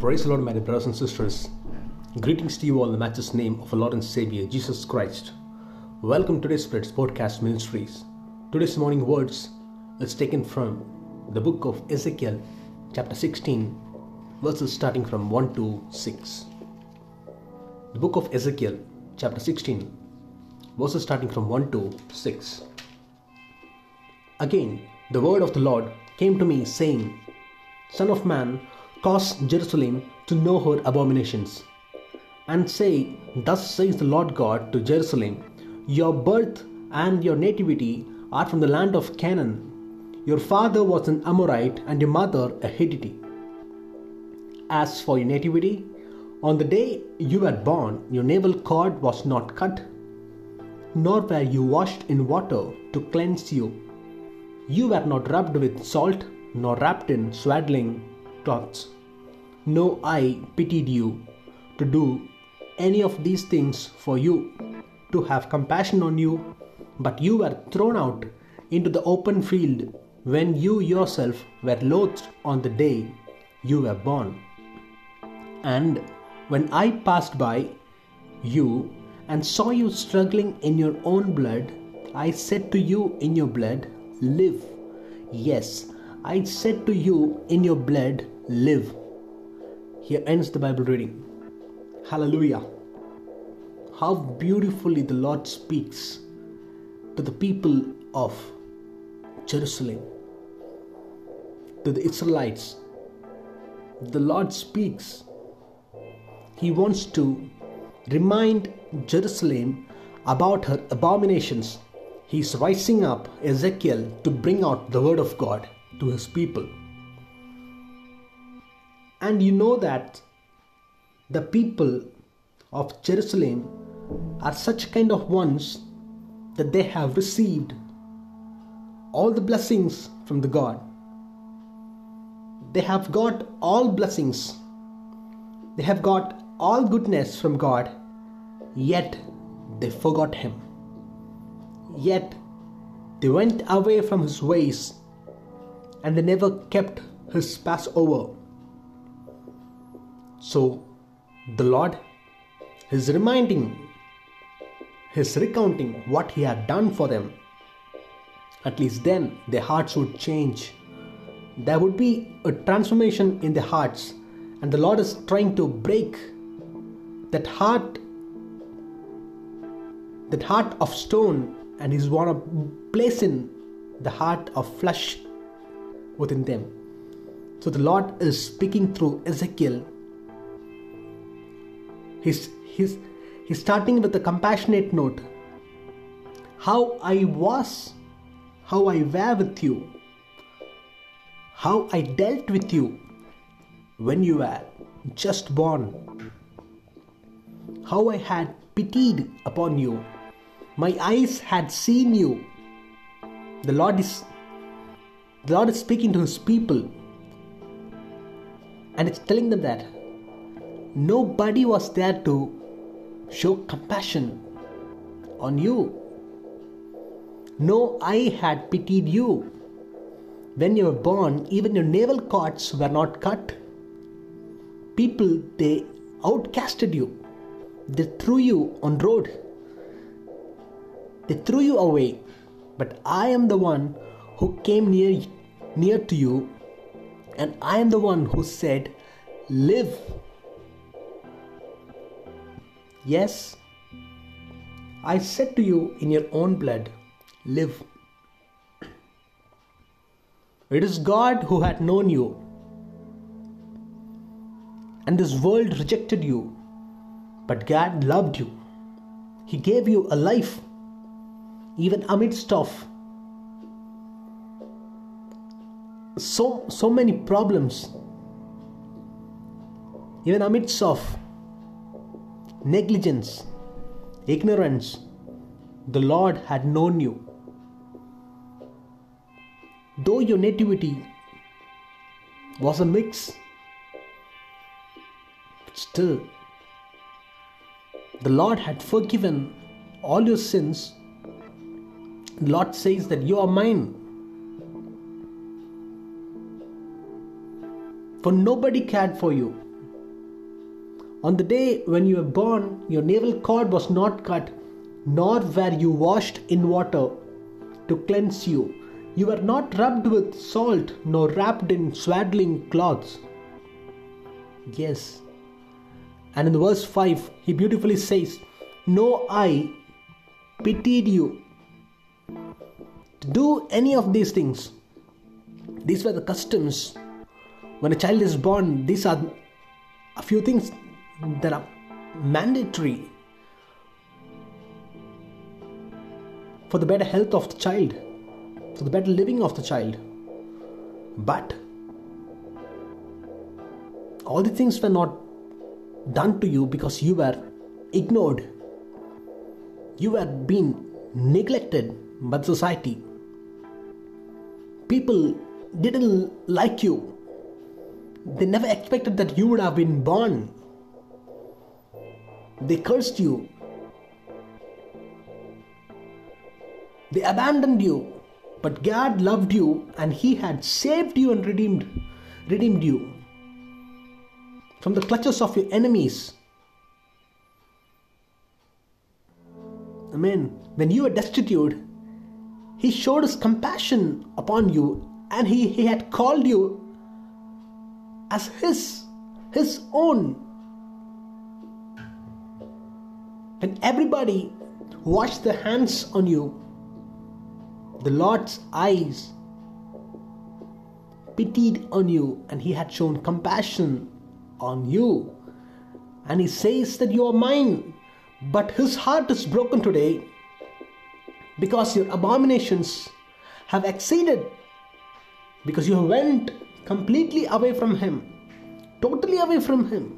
Praise the Lord, my dear brothers and sisters. Greetings to you all in the matchless name of our Lord and Savior, Jesus Christ. Welcome to today's Spirit's Podcast Ministries. Today's morning words is taken from the book of Ezekiel, chapter 16, verses starting from 1 to 6. The book of Ezekiel, chapter 16, verses starting from 1 to 6. Again, the word of the Lord came to me, saying, Son of man, cause Jerusalem to know her abominations, and say, Thus says the Lord God to Jerusalem, Your birth and your nativity are from the land of Canaan. Your father was an Amorite, and your mother a Hittite. As for your nativity, on the day you were born, your navel cord was not cut, nor were you washed in water to cleanse you. You were not rubbed with salt, nor wrapped in swaddling cloths. No eye pitied you to do any of these things for you, to have compassion on you, but you were thrown out into the open field when you yourself were loathed on the day you were born. And when I passed by you and saw you struggling in your own blood, I said to you in your blood, Live. Yes, I said to you in your blood, Live. Here ends the Bible reading. Hallelujah. How beautifully the Lord speaks to the people of Jerusalem, to the Israelites. The Lord speaks. He wants to remind Jerusalem about her abominations. He's rising up Ezekiel to bring out the word of God to his people. And you know that the people of Jerusalem are such kind of ones that they have received all the blessings from the God. They have got all blessings. They have got all goodness from God, yet they forgot Him. Yet they went away from His ways and they never kept His Passover. So the Lord is reminding, is recounting what He had done for them. At least then their hearts would change. There would be a transformation in their hearts, and the Lord is trying to break that heart, that heart of stone, and He's want to place in the heart of flesh within them. So the Lord is speaking through Ezekiel He's, he's, he's starting with a compassionate note. How I was, how I were with you, how I dealt with you when you were just born, how I had pitied upon you, my eyes had seen you. The Lord is the Lord is speaking to his people and it's telling them that nobody was there to show compassion on you. No eye had pitied you. When you were born, even your navel cords were not cut. People, they outcasted you. They threw you on road. They threw you away. But I am the one who came near, near to you, and I am the one who said, Live Yes, I said to you in your own blood, live. It is God who had known you, and this world rejected you, but God loved you. He gave you a life, even amidst of so so many problems, even amidst of negligence, ignorance, the Lord had known you. Though your nativity was a mix, still, the Lord had forgiven all your sins. The Lord says that you are mine. For nobody cared for you. On the day when you were born, your navel cord was not cut, nor were you washed in water to cleanse you. You were not rubbed with salt, nor wrapped in swaddling cloths. Yes. And in verse 5, he beautifully says, No eye pitied you to do any of these things. These were the customs. When a child is born, these are a few things that are mandatory for the better health of the child, for the better living of the child. But all the things were not done to you because you were ignored. You were being neglected by society. People didn't like you. They never expected that you would have been born. They cursed you. They abandoned you. But God loved you and He had saved you and redeemed, redeemed you from the clutches of your enemies. Amen. When you were destitute, He showed His compassion upon you and He, he had called you as His, His own. When everybody washed their hands on you, the Lord's eyes pitied on you and He had shown compassion on you. And He says that you are mine, but His heart is broken today because your abominations have exceeded, because you went completely away from Him, totally away from Him.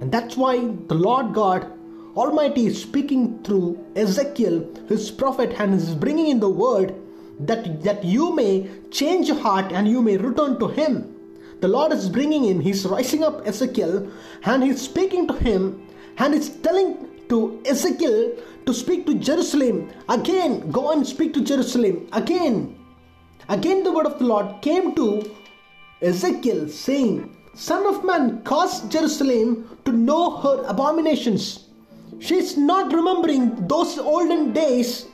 And that's why the Lord God Almighty is speaking through Ezekiel, his prophet, and is bringing in the word that, that you may change your heart and you may return to Him. The Lord is bringing in, He's rising up Ezekiel and He's speaking to him and He's telling to Ezekiel to speak to Jerusalem. Again, go and speak to Jerusalem. Again, again, the word of the Lord came to Ezekiel saying, Son of man, cause Jerusalem to know her abominations. She's not remembering those olden days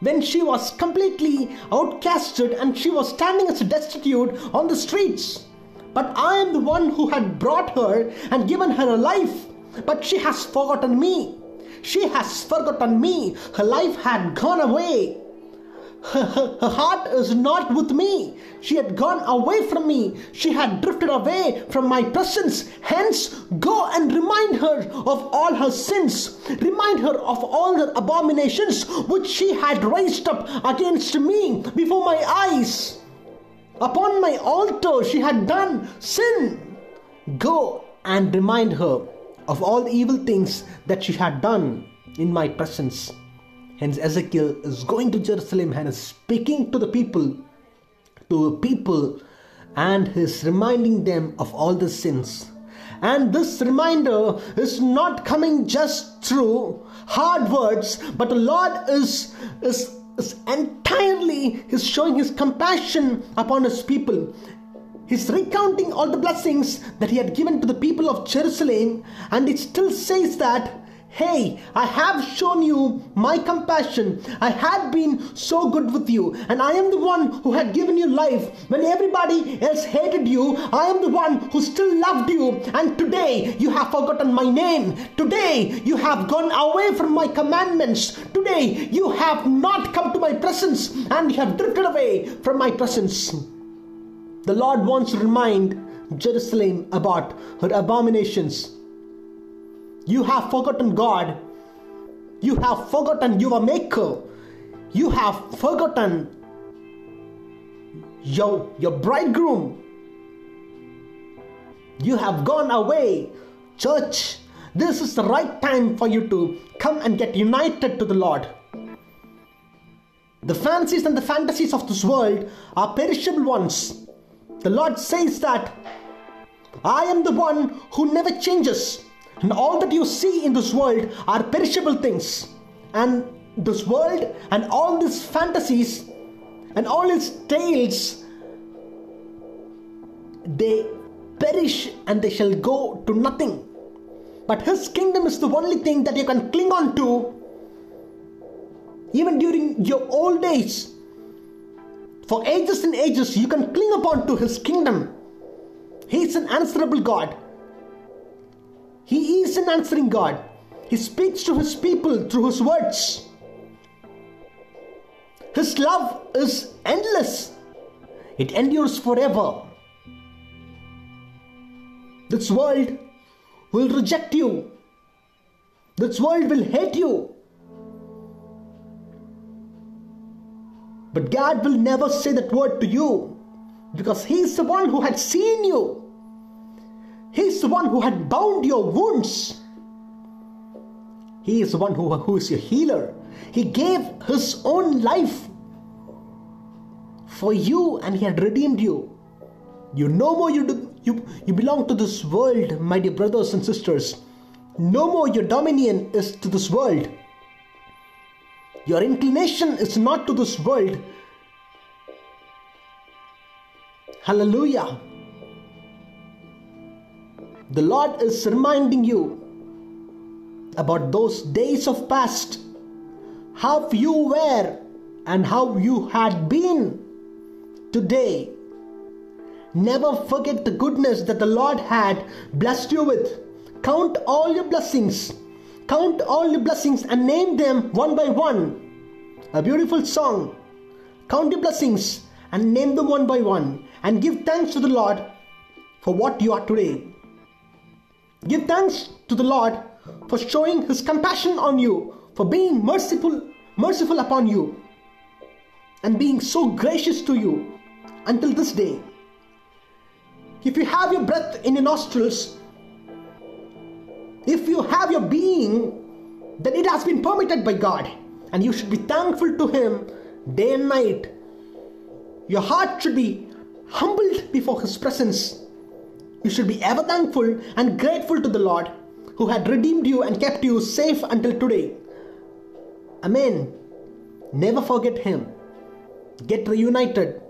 when she was completely outcasted and she was standing as a destitute on the streets. But I am the one who had brought her and given her a life. But she has forgotten me. She has forgotten me. Her life had gone away. Her, her, heart is not with me. She had gone away from me. She had drifted away from my presence. Hence, go and remind her of all her sins. Remind her of all her abominations which she had raised up against me before my eyes. Upon my altar, she had done sin. Go and remind her of all the evil things that she had done in my presence. Hence, Ezekiel is going to Jerusalem and is speaking to the people, to the people, and is reminding them of all the sins. And this reminder is not coming just through hard words, but the Lord is, is, is entirely is showing his compassion upon his people. He's recounting all the blessings that he had given to the people of Jerusalem, and it still says that Hey, I have shown you my compassion. I had been so good with you, and I am the one who had given you life when everybody else hated you. I am the one who still loved you, and today you have forgotten my name. Today you have gone away from my commandments. Today you have not come to my presence, and you have drifted away from my presence. The Lord wants to remind Jerusalem about her abominations you have forgotten God. You have forgotten your Maker. You have forgotten your, your bridegroom. You have gone away. Church, this is the right time for you to come and get united to the Lord. The fancies and the fantasies of this world are perishable ones. The Lord says that I am the one who never changes. And all that you see in this world are perishable things. And this world and all these fantasies and all its tales, they perish and they shall go to nothing. But His kingdom is the only thing that you can cling on to even during your old age. For ages and ages, you can cling upon to His kingdom. He is an answerable God. He is an answering God. He speaks to His people through His words. His love is endless, it endures forever. This world will reject you, this world will hate you. But God will never say that word to you because He is the one who had seen you. He is the one who had bound your wounds. He is the one who, who is your healer. He gave His own life for you and He had redeemed you. You no more you, do, you, you belong to this world, my dear brothers and sisters. No more your dominion is to this world. Your inclination is not to this world. Hallelujah. The Lord is reminding you about those days of past, how you were and how you had been today. Never forget the goodness that the Lord had blessed you with. Count all your blessings Count all your blessings and name them one by one. A beautiful song. Count your blessings and name them one by one. And give thanks to the Lord for what you are today. Give thanks to the Lord for showing his compassion on you, for being merciful, merciful upon you, and being so gracious to you until this day. If you have your breath in your nostrils, if you have your being, then it has been permitted by God, and you should be thankful to Him day and night. Your heart should be humbled before His presence. You should be ever thankful and grateful to the Lord who had redeemed you and kept you safe until today. Amen. Never forget Him. Get reunited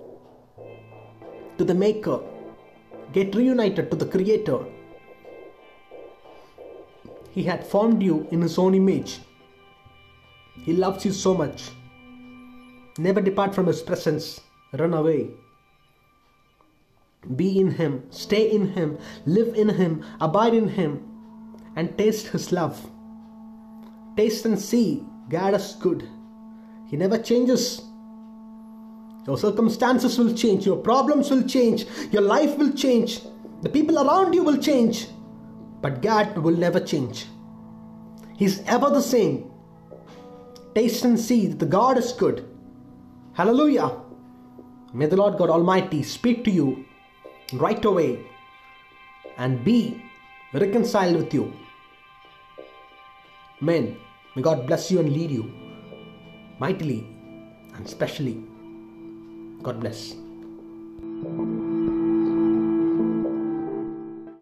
to the Maker. Get reunited to the Creator. He had formed you in His own image. He loves you so much. Never depart from His presence. Run away. Be in Him, stay in Him, live in Him, abide in Him, and taste His love. Taste and see God is good. He never changes. Your circumstances will change, your problems will change, your life will change, the people around you will change. But God will never change. He's ever the same. Taste and see that the God is good. Hallelujah. May the Lord God Almighty speak to you right away and be reconciled with you. Amen. May God bless you and lead you mightily and specially. God bless.